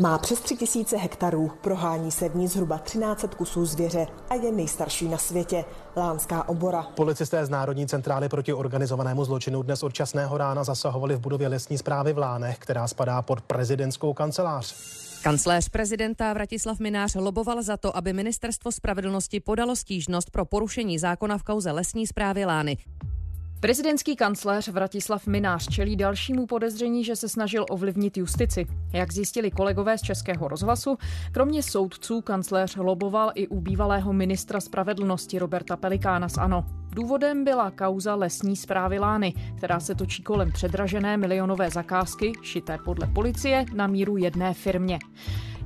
Má přes 3000 hektarů, prohání se v ní zhruba 13 kusů zvěře a je nejstarší na světě. Lánská obora. Policisté z Národní centrály proti organizovanému zločinu dnes od časného rána zasahovali v budově lesní zprávy v Lánech, která spadá pod prezidentskou kancelář. Kancléř prezidenta Vratislav Minář loboval za to, aby ministerstvo spravedlnosti podalo stížnost pro porušení zákona v kauze lesní zprávy Lány. Prezidentský kancléř Vratislav Minář čelí dalšímu podezření, že se snažil ovlivnit justici. Jak zjistili kolegové z Českého rozhlasu, kromě soudců kancléř loboval i u bývalého ministra spravedlnosti Roberta Pelikána z ANO. Důvodem byla kauza lesní zprávy Lány, která se točí kolem předražené milionové zakázky, šité podle policie, na míru jedné firmě.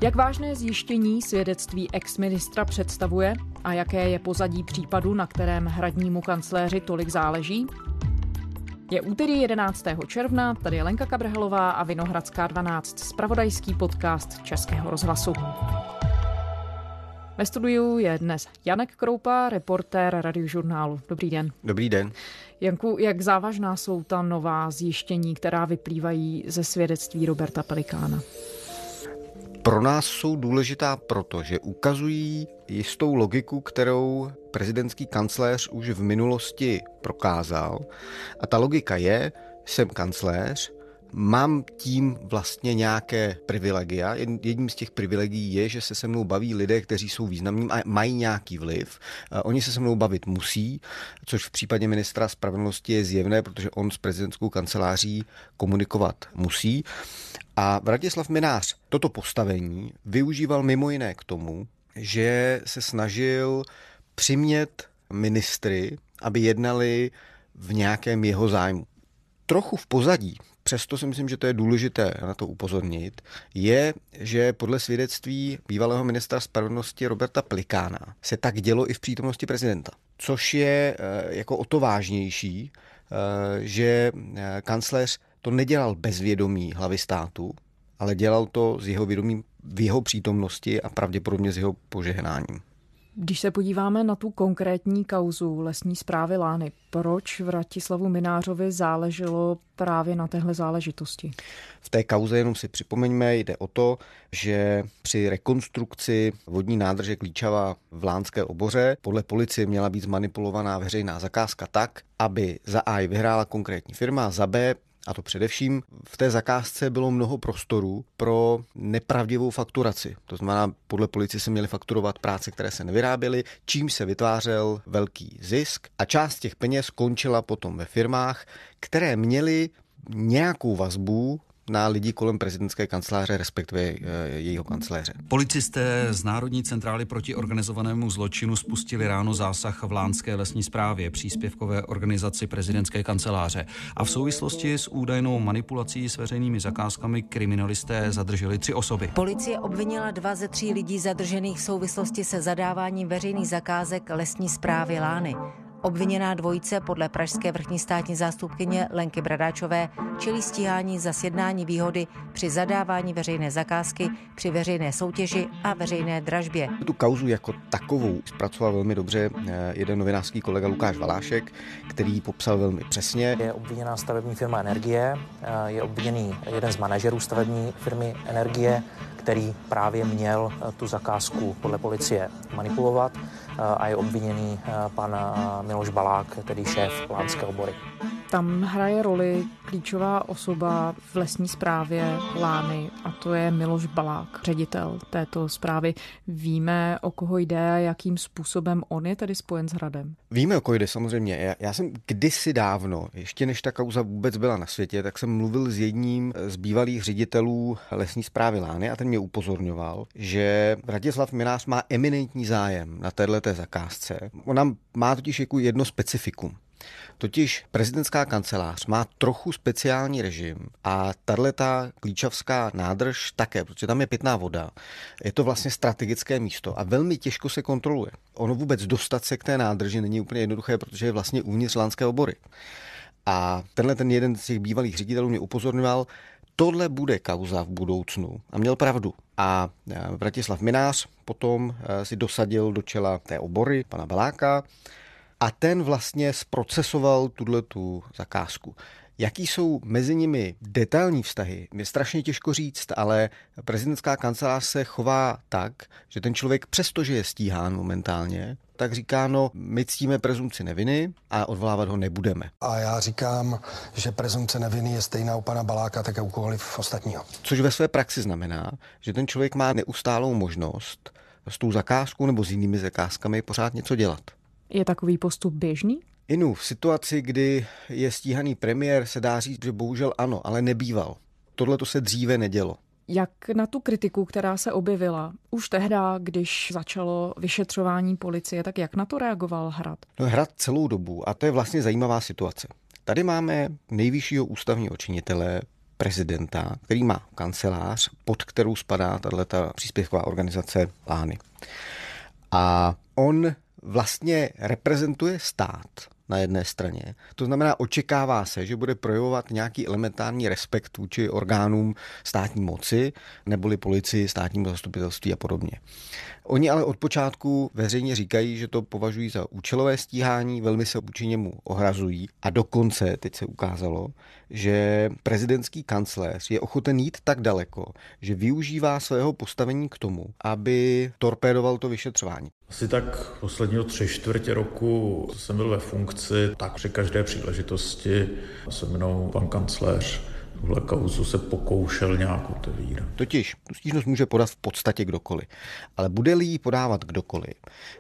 Jak vážné zjištění svědectví ex-ministra představuje a jaké je pozadí případu, na kterém hradnímu kancléři tolik záleží? Je úterý 11. června, tady je Lenka Kabrhelová a Vinohradská 12, spravodajský podcast Českého rozhlasu. Ve studiu je dnes Janek Kroupa, reportér radiožurnálu. Dobrý den. Dobrý den. Janku, jak závažná jsou ta nová zjištění, která vyplývají ze svědectví Roberta Pelikána? Pro nás jsou důležitá proto, že ukazují jistou logiku, kterou prezidentský kancléř už v minulosti prokázal. A ta logika je, jsem kancléř, mám tím vlastně nějaké privilegia. Jedním z těch privilegií je, že se se mnou baví lidé, kteří jsou významní a mají nějaký vliv. Oni se se mnou bavit musí, což v případě ministra spravedlnosti je zjevné, protože on s prezidentskou kanceláří komunikovat musí. A Vratislav Minář toto postavení využíval mimo jiné k tomu, že se snažil přimět ministry, aby jednali v nějakém jeho zájmu. Trochu v pozadí, přesto si myslím, že to je důležité na to upozornit, je, že podle svědectví bývalého ministra spravedlnosti Roberta Plikána se tak dělo i v přítomnosti prezidenta. Což je eh, jako o to vážnější, eh, že eh, kancléř to nedělal bez vědomí hlavy státu, ale dělal to s jeho vědomím v jeho přítomnosti a pravděpodobně s jeho požehnáním. Když se podíváme na tu konkrétní kauzu lesní zprávy Lány, proč Vratislavu Minářovi záleželo právě na téhle záležitosti? V té kauze jenom si připomeňme, jde o to, že při rekonstrukci vodní nádrže Klíčava v Lánské oboře podle policie měla být zmanipulovaná veřejná zakázka tak, aby za A vyhrála konkrétní firma, za B a to především v té zakázce bylo mnoho prostoru pro nepravdivou fakturaci. To znamená, podle policie se měly fakturovat práce, které se nevyráběly, čím se vytvářel velký zisk a část těch peněz končila potom ve firmách, které měly nějakou vazbu na lidi kolem prezidentské kanceláře, respektive eh, jejího kancléře. Policisté z Národní centrály proti organizovanému zločinu spustili ráno zásah v Lánské lesní správě, příspěvkové organizaci prezidentské kanceláře. A v souvislosti s údajnou manipulací s veřejnými zakázkami kriminalisté zadrželi tři osoby. Policie obvinila dva ze tří lidí zadržených v souvislosti se zadáváním veřejných zakázek lesní správy Lány. Obviněná dvojice podle pražské vrchní státní zástupkyně Lenky Bradáčové čelí stíhání za sjednání výhody při zadávání veřejné zakázky, při veřejné soutěži a veřejné dražbě. Tu kauzu jako takovou zpracoval velmi dobře eh, jeden novinářský kolega Lukáš Valášek, který popsal velmi přesně. Je obviněná stavební firma Energie, eh, je obviněný jeden z manažerů stavební firmy Energie, který právě měl eh, tu zakázku podle policie manipulovat a je obviněný pan Miloš Balák, tedy šéf Lánské obory. Tam hraje roli klíčová osoba v lesní správě Lány a to je Miloš Balák, ředitel této zprávy. Víme, o koho jde a jakým způsobem on je tedy spojen s Hradem? Víme, o koho jde samozřejmě. Já, já jsem kdysi dávno, ještě než ta kauza vůbec byla na světě, tak jsem mluvil s jedním z bývalých ředitelů lesní správy Lány a ten mě upozorňoval, že Vratislav Minář má eminentní zájem na této zakázce. Ona má totiž jako jedno specifikum. Totiž prezidentská kancelář má trochu speciální režim a tato klíčavská nádrž také, protože tam je pitná voda. Je to vlastně strategické místo a velmi těžko se kontroluje. Ono vůbec dostat se k té nádrži není úplně jednoduché, protože je vlastně uvnitř lánské obory. A tenhle ten jeden z těch bývalých ředitelů mě upozorňoval, tohle bude kauza v budoucnu. A měl pravdu. A Vratislav Minář potom eh, si dosadil do čela té obory pana Baláka a ten vlastně zprocesoval tuhle tu zakázku. Jaký jsou mezi nimi detailní vztahy, je strašně těžko říct, ale prezidentská kancelář se chová tak, že ten člověk, přestože je stíhán momentálně, tak říká, no, my ctíme prezumci neviny a odvolávat ho nebudeme. A já říkám, že prezumce neviny je stejná u pana Baláka, tak u ostatního. Což ve své praxi znamená, že ten člověk má neustálou možnost s tou zakázkou nebo s jinými zakázkami pořád něco dělat. Je takový postup běžný? Inu, v situaci, kdy je stíhaný premiér, se dá říct, že bohužel ano, ale nebýval. Tohle to se dříve nedělo. Jak na tu kritiku, která se objevila už tehdy, když začalo vyšetřování policie, tak jak na to reagoval Hrad? No, Hrad celou dobu a to je vlastně zajímavá situace. Tady máme nejvyššího ústavního činitele, prezidenta, který má kancelář, pod kterou spadá tato příspěvková organizace Lány. A on vlastně reprezentuje stát na jedné straně. To znamená, očekává se, že bude projevovat nějaký elementární respekt vůči orgánům státní moci, neboli policii, státnímu zastupitelství a podobně. Oni ale od počátku veřejně říkají, že to považují za účelové stíhání, velmi se vůči němu ohrazují a dokonce teď se ukázalo, že prezidentský kancléř je ochoten jít tak daleko, že využívá svého postavení k tomu, aby torpédoval to vyšetřování. Asi tak posledního tři čtvrtě roku jsem byl ve funkci, tak při každé příležitosti se mnou pan kancléř tuhle kauzu se pokoušel nějak otevírat. Totiž tu stížnost může podat v podstatě kdokoliv, ale bude-li ji podávat kdokoliv,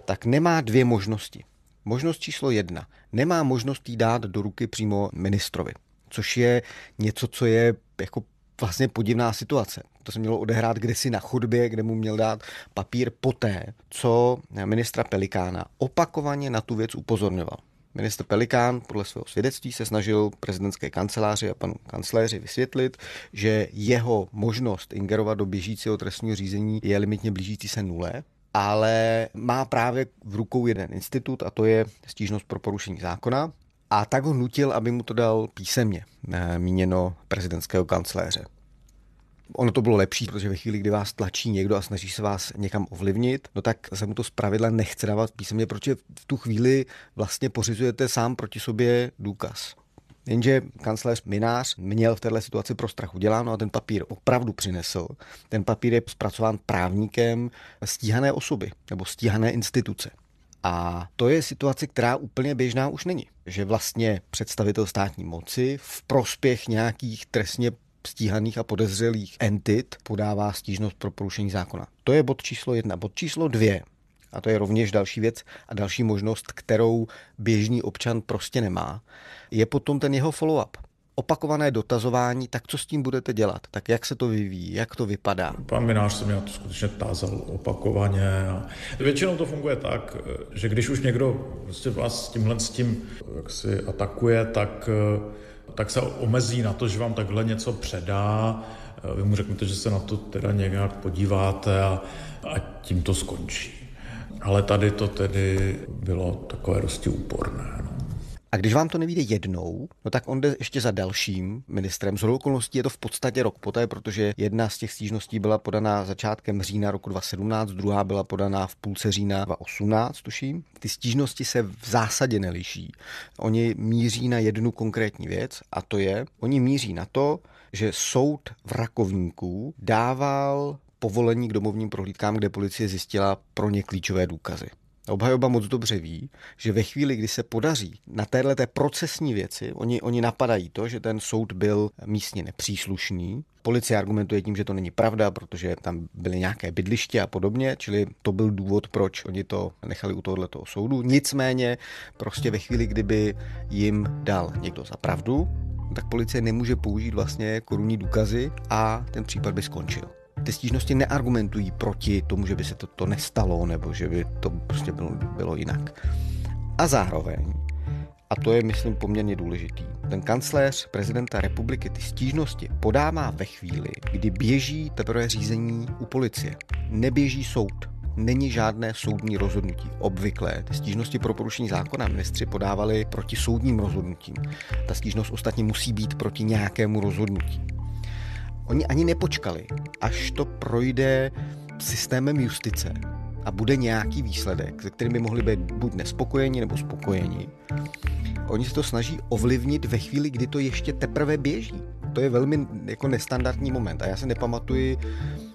tak nemá dvě možnosti. Možnost číslo jedna. Nemá možnost jí dát do ruky přímo ministrovi, což je něco, co je jako vlastně podivná situace. To se mělo odehrát kdysi na chodbě, kde mu měl dát papír poté, co ministra Pelikána opakovaně na tu věc upozorňoval. Minister Pelikán podle svého svědectví se snažil prezidentské kanceláři a panu kancléři vysvětlit, že jeho možnost ingerovat do běžícího trestního řízení je limitně blížící se nule, ale má právě v rukou jeden institut a to je stížnost pro porušení zákona. A tak ho nutil, aby mu to dal písemně, eh, míněno prezidentského kancléře. Ono to bylo lepší, protože ve chvíli, kdy vás tlačí někdo a snaží se vás někam ovlivnit, no tak se mu to zpravidla nechce dávat písemně, protože v tu chvíli vlastně pořizujete sám proti sobě důkaz. Jenže kancléř Minář měl v této situaci pro strach uděláno a ten papír opravdu přinesl. Ten papír je zpracován právníkem stíhané osoby nebo stíhané instituce. A to je situace, která úplně běžná už není. Že vlastně představitel státní moci v prospěch nějakých trestně stíhaných a podezřelých entit podává stížnost pro porušení zákona. To je bod číslo jedna. Bod číslo dvě, a to je rovněž další věc a další možnost, kterou běžný občan prostě nemá, je potom ten jeho follow-up opakované dotazování, tak co s tím budete dělat? Tak jak se to vyvíjí? Jak to vypadá? Pan Minář se mě na to skutečně tázal opakovaně. A většinou to funguje tak, že když už někdo prostě vás s tímhle s tím jak si atakuje, tak tak se omezí na to, že vám takhle něco předá. Vy mu řeknete, že se na to teda nějak podíváte a, a tím to skončí. Ale tady to tedy bylo takové dosti úporné. No. A když vám to nevíde jednou, no tak on jde ještě za dalším ministrem. Z okolností je to v podstatě rok poté, protože jedna z těch stížností byla podaná začátkem října roku 2017, druhá byla podaná v půlce října 2018, tuším. Ty stížnosti se v zásadě neliší. Oni míří na jednu konkrétní věc a to je, oni míří na to, že soud v Rakovníku dával povolení k domovním prohlídkám, kde policie zjistila pro ně klíčové důkazy. Obhajoba moc dobře ví, že ve chvíli, kdy se podaří na téhle procesní věci, oni, oni napadají to, že ten soud byl místně nepříslušný. Policie argumentuje tím, že to není pravda, protože tam byly nějaké bydliště a podobně, čili to byl důvod, proč oni to nechali u tohoto soudu. Nicméně prostě ve chvíli, kdyby jim dal někdo za pravdu, tak policie nemůže použít vlastně korunní důkazy a ten případ by skončil ty stížnosti neargumentují proti tomu, že by se to, to nestalo, nebo že by to prostě bylo, bylo jinak. A zároveň, a to je, myslím, poměrně důležitý, ten kancléř prezidenta republiky ty stížnosti podává ve chvíli, kdy běží teprve řízení u policie. Neběží soud. Není žádné soudní rozhodnutí. Obvykle ty stížnosti pro porušení zákona ministři podávali proti soudním rozhodnutím. Ta stížnost ostatně musí být proti nějakému rozhodnutí. Oni ani nepočkali, až to projde systémem justice a bude nějaký výsledek, se kterým by mohli být buď nespokojeni nebo spokojeni. Oni se to snaží ovlivnit ve chvíli, kdy to ještě teprve běží. To je velmi jako nestandardní moment a já se nepamatuji,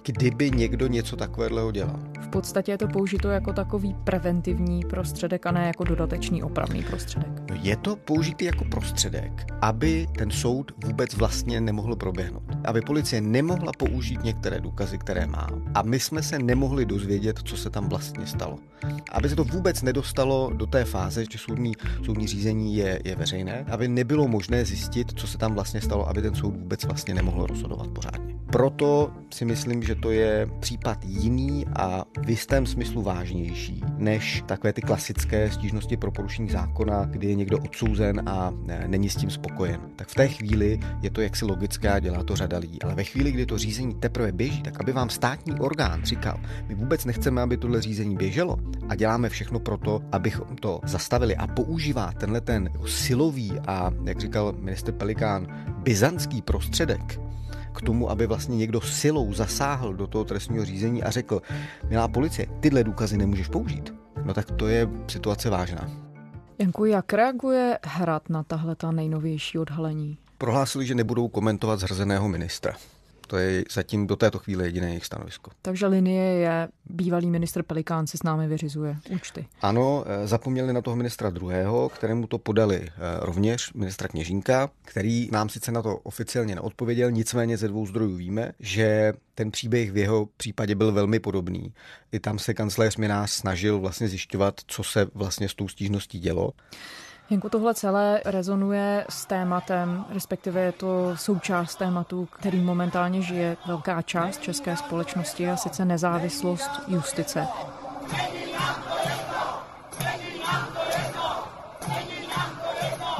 kdyby někdo něco takového dělal. V podstatě je to použito jako takový preventivní prostředek a ne jako dodatečný opravný prostředek. No, je to použitý jako prostředek, aby ten soud vůbec vlastně nemohl proběhnout. Aby policie nemohla použít některé důkazy, které má. A my jsme se nemohli dozvědět, co se tam vlastně stalo. Aby se to vůbec nedostalo do té fáze, že soudní, soudní řízení je, je veřejné, aby nebylo možné zjistit, co se tam vlastně stalo, aby ten soud vůbec vlastně nemohl rozhodovat pořádně. Proto si myslím, že to je případ jiný a v jistém smyslu vážnější než takové ty klasické stížnosti pro porušení zákona, kdy je někdo odsouzen a není s tím spokojen. Tak v té chvíli je to jaksi logické a dělá to řada lidí. Ale ve chvíli, kdy to řízení teprve běží, tak aby vám státní orgán říkal, my vůbec nechceme, aby tohle řízení běželo a děláme všechno pro to, abychom to zastavili a používá tenhle ten silový a, jak říkal minister Pelikán, byzantský prostředek, k tomu, aby vlastně někdo silou zasáhl do toho trestního řízení a řekl, milá policie, tyhle důkazy nemůžeš použít, no tak to je situace vážná. Janku, jak reaguje Hrad na tahle ta nejnovější odhalení? Prohlásili, že nebudou komentovat zhrzeného ministra. To je zatím do této chvíle jediné jejich stanovisko. Takže linie je, bývalý ministr Pelikán si s námi vyřizuje účty. Ano, eh, zapomněli na toho ministra druhého, kterému to podali eh, rovněž ministra Kněžínka, který nám sice na to oficiálně neodpověděl, nicméně ze dvou zdrojů víme, že ten příběh v jeho případě byl velmi podobný. I tam se kancléř Minář snažil vlastně zjišťovat, co se vlastně s tou stížností dělo. Janko, tohle celé rezonuje s tématem, respektive je to součást tématu, který momentálně žije velká část české společnosti a sice nezávislost justice.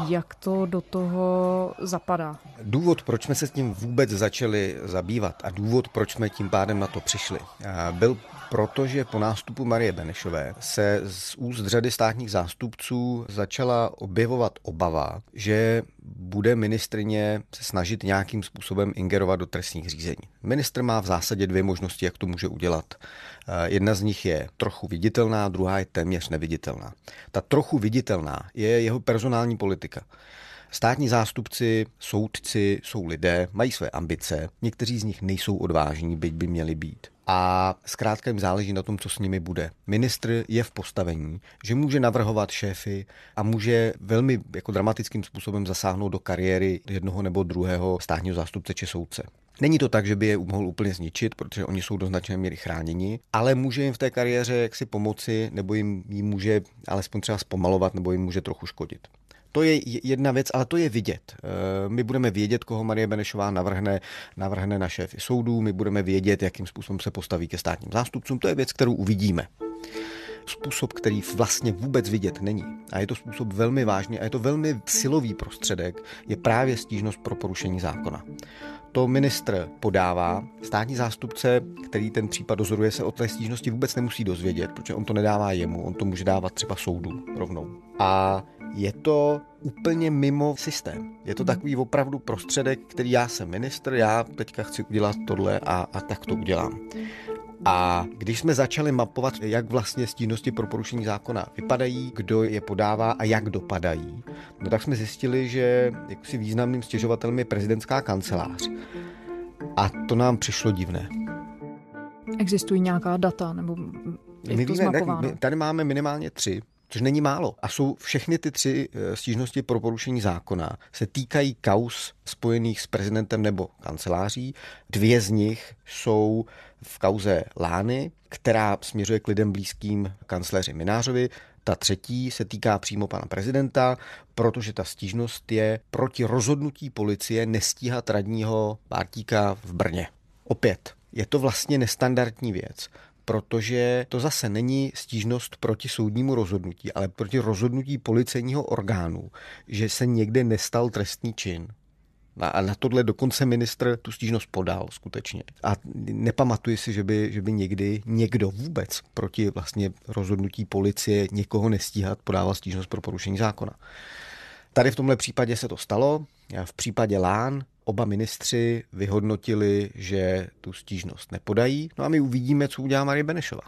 Jak to do toho zapadá? Důvod, proč jsme se s tím vůbec začali zabývat a důvod, proč jsme tím pádem na to přišli, byl protože po nástupu Marie Benešové se z úst řady státních zástupců začala objevovat obava, že bude ministrině se snažit nějakým způsobem ingerovat do trestních řízení. Ministr má v zásadě dvě možnosti, jak to může udělat. Eh, jedna z nich je trochu viditelná, druhá je téměř neviditelná. Ta trochu viditelná je jeho personální politika. Státní zástupci, soudci jsou lidé, mají své ambice, někteří z nich nejsou odvážní, byť by měli být a zkrátka jim záleží na tom, co s nimi bude. Ministr je v postavení, že může navrhovat šéfy a může velmi jako dramatickým způsobem zasáhnout do kariéry jednoho nebo druhého státního zástupce či soudce. Není to tak, že by je mohl úplně zničit, protože oni jsou do značné míry chráněni, ale může jim v té kariéře jaksi pomoci, nebo jim ji může alespoň třeba zpomalovat, nebo jim může trochu škodit. To je jedna věc, ale to je vidět. Eh, my budeme vědět, koho Marie Benešová navrhne, navrhne na šéfy soudů, my budeme vědět, jakým způsobem se postaví ke státním zástupcům. To je věc, kterou uvidíme způsob, který vlastně vůbec vidět není. A je to způsob velmi vážný a je to velmi silový prostředek, je právě stížnost pro porušení zákona. To ministr podává, státní zástupce, který ten případ dozoruje, se o té stížnosti vůbec nemusí dozvědět, protože on to nedává jemu, on to může dávat třeba soudu rovnou. A je to úplně mimo systém. Je to takový opravdu prostředek, který já jsem ministr, já teďka chci udělat tohle a, a tak to udělám. A když jsme začali mapovat, jak vlastně stížnosti pro porušení zákona vypadají, kdo je podává a jak dopadají, no tak jsme zjistili, že jaksi významným stěžovatelem je prezidentská kancelář. A to nám přišlo divné. Existují nějaká data, nebo je my to víme, my tady máme minimálně tři což není málo. A jsou všechny ty tři eh, stížnosti pro porušení zákona se týkají kaus spojených s prezidentem nebo kanceláří. Dvě z nich jsou v kauze Lány, která směřuje k lidem blízkým kancléři Minářovi. Ta třetí se týká přímo pana prezidenta, protože ta stížnost je proti rozhodnutí policie nestíhat radního Bártíka v Brně. Opět, je to vlastně nestandardní věc protože to zase není stížnost proti soudnímu rozhodnutí, ale proti rozhodnutí policejního orgánu, že se někde nestal trestný čin. A na tohle dokonce ministr tu stížnost podal skutečně. A nepamatuji si, že by, že by někdy někdo vůbec proti vlastně rozhodnutí policie někoho nestíhat podával stížnost pro porušení zákona. Tady v tomhle případě se to stalo. V případě Lán oba ministři vyhodnotili, že tu stížnost nepodají. No a my uvidíme, co udělá Marie Benešová.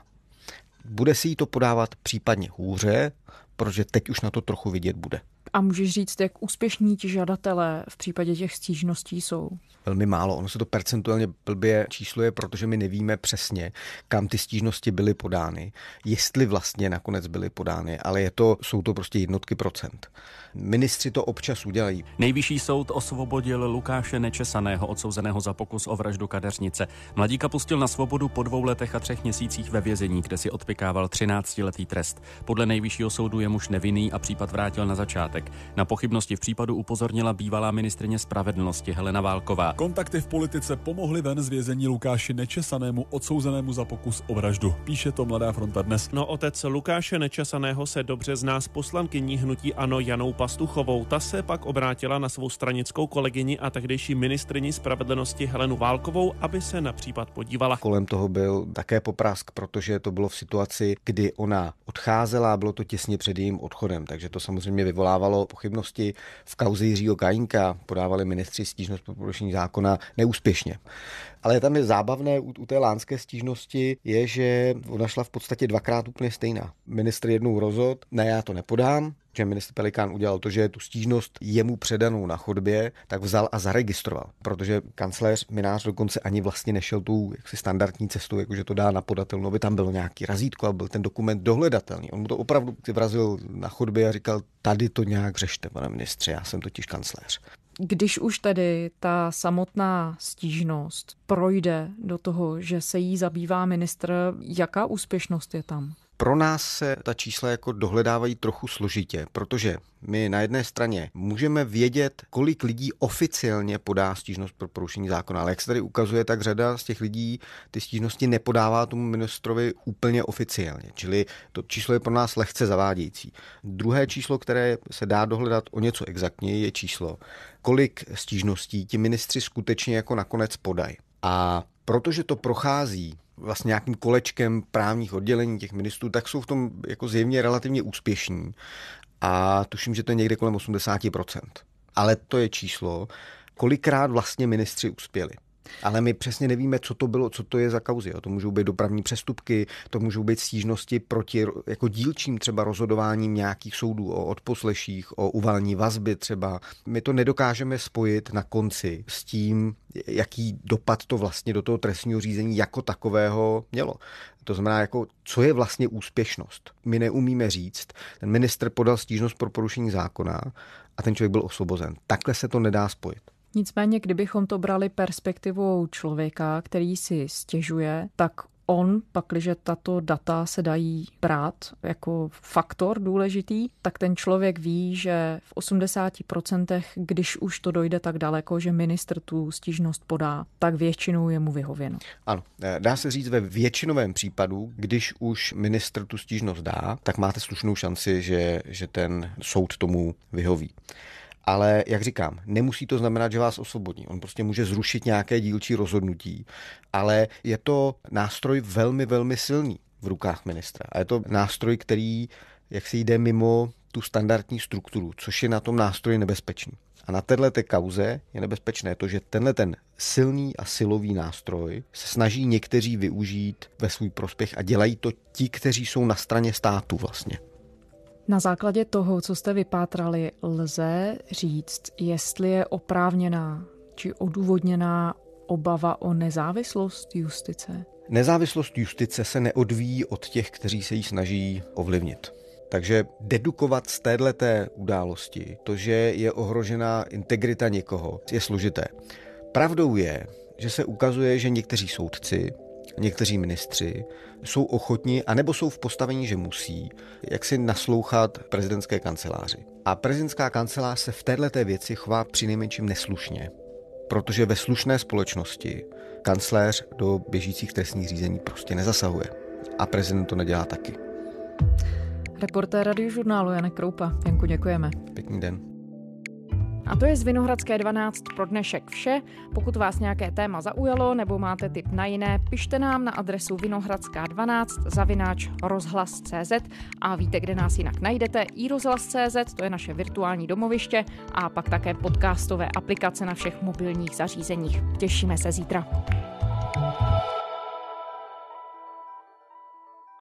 Bude si jí to podávat případně hůře, protože teď už na to trochu vidět bude. A můžeš říct, jak úspěšní ti žadatelé v případě těch stížností jsou? velmi málo. Ono se to percentuálně blbě čísluje, protože my nevíme přesně, kam ty stížnosti byly podány, jestli vlastně nakonec byly podány, ale je to, jsou to prostě jednotky procent. Ministři to občas udělají. Nejvyšší soud osvobodil Lukáše Nečesaného, odsouzeného za pokus o vraždu kadeřnice. Mladíka pustil na svobodu po dvou letech a třech měsících ve vězení, kde si odpikával 13-letý trest. Podle nejvyššího soudu je muž nevinný a případ vrátil na začátek. Na pochybnosti v případu upozornila bývalá ministrině spravedlnosti Helena Válková. Kontakty v politice pomohly ven z vězení Lukáši Nečesanému, odsouzenému za pokus o vraždu. Píše to Mladá fronta dnes. No otec Lukáše Nečesaného se dobře zná s poslankyní hnutí Ano Janou Pastuchovou. Ta se pak obrátila na svou stranickou kolegyni a tehdejší ministrině spravedlnosti Helenu Válkovou, aby se na případ podívala. Kolem toho byl také poprask, protože to bylo v situaci, kdy ona odcházela a bylo to těsně před jejím odchodem, takže to samozřejmě vyvolávalo pochybnosti. V kauze Jiřího Kajínka podávali ministři stížnost po porušení zákona neúspěšně. Ale tam je zábavné u, u té lánské stížnosti je, že ona šla v podstatě dvakrát úplně stejná. Ministr jednou rozhod, ne, já to nepodám, že ministr Pelikán udělal to, že tu stížnost jemu předanou na chodbě, tak vzal a zaregistroval, protože kancléř Minář dokonce ani vlastně nešel tu jaksi standardní cestu, jakože to dá na podatelnu, aby tam bylo nějaký razítko a byl ten dokument dohledatelný. On mu to opravdu vrazil na chodbě a říkal, tady to nějak řešte, pane ministře, já jsem totiž kancléř. Když už tedy ta samotná stížnost projde do toho, že se jí zabývá ministr, jaká úspěšnost je tam? Pro nás se ta čísla jako dohledávají trochu složitě, protože my na jedné straně můžeme vědět, kolik lidí oficiálně podá stížnost pro porušení zákona, ale jak se tady ukazuje, tak řada z těch lidí ty stížnosti nepodává tomu ministrovi úplně oficiálně, čili to číslo je pro nás lehce zavádějící. Druhé číslo, které se dá dohledat o něco exaktněji, je číslo, kolik stížností ti ministři skutečně jako nakonec podají. A protože to prochází vlastně nějakým kolečkem právních oddělení těch ministrů, tak jsou v tom jako zjevně relativně úspěšní. A tuším, že to je někde kolem 80%. Ale to je číslo, kolikrát vlastně ministři uspěli. Ale my přesně nevíme, co to bylo, co to je za kauzy. To můžou být dopravní přestupky, to můžou být stížnosti proti jako dílčím třeba rozhodováním nějakých soudů o odposleších, o uvalní vazby třeba. My to nedokážeme spojit na konci s tím, jaký dopad to vlastně do toho trestního řízení jako takového mělo. To znamená, jako, co je vlastně úspěšnost. My neumíme říct. Ten ministr podal stížnost pro porušení zákona a ten člověk byl osvobozen. Takhle se to nedá spojit. Nicméně, kdybychom to brali perspektivou člověka, který si stěžuje, tak on, pakliže tato data se dají brát jako faktor důležitý, tak ten člověk ví, že v 80%, když už to dojde tak daleko, že ministr tu stížnost podá, tak většinou je mu vyhověno. Ano, eh, dá se říct ve většinovém případu, když už ministr tu stížnost dá, tak máte slušnou šanci, že, že ten soud tomu vyhoví. Ale jak říkám, nemusí to znamenat, že vás osvobodí. On prostě může zrušit nějaké dílčí rozhodnutí, ale je to nástroj velmi, velmi silný v rukách ministra. A je to nástroj, který jak si jde mimo tu standardní strukturu, což je na tom nástroji nebezpečný. A na této kauze je nebezpečné to, že tenhle ten silný a silový nástroj se snaží někteří využít ve svůj prospěch a dělají to ti, kteří jsou na straně státu vlastně. Na základě toho, co jste vypátrali, lze říct, jestli je oprávněná či odůvodněná obava o nezávislost justice? Nezávislost justice se neodvíjí od těch, kteří se ji snaží ovlivnit. Takže dedukovat z této události to, že je ohrožená integrita někoho, je složité. Pravdou je, že se ukazuje, že někteří soudci někteří ministři jsou ochotni, anebo jsou v postavení, že musí, jak si naslouchat prezidentské kanceláři. A prezidentská kancelář se v této věci chová přinejmenším neslušně, protože ve slušné společnosti kancléř do běžících trestních řízení prostě nezasahuje. A prezident to nedělá taky. Reportér radiožurnálu Janek Kroupa. Janku, děkujeme. Pěkný den. A to je z Vinohradské 12 pro dnešek vše. Pokud vás nějaké téma zaujalo nebo máte tip na jiné, pište nám na adresu vinohradská12 zavináč rozhlas.cz a víte, kde nás jinak najdete. i rozhlas.cz, to je naše virtuální domoviště a pak také podcastové aplikace na všech mobilních zařízeních. Těšíme se zítra.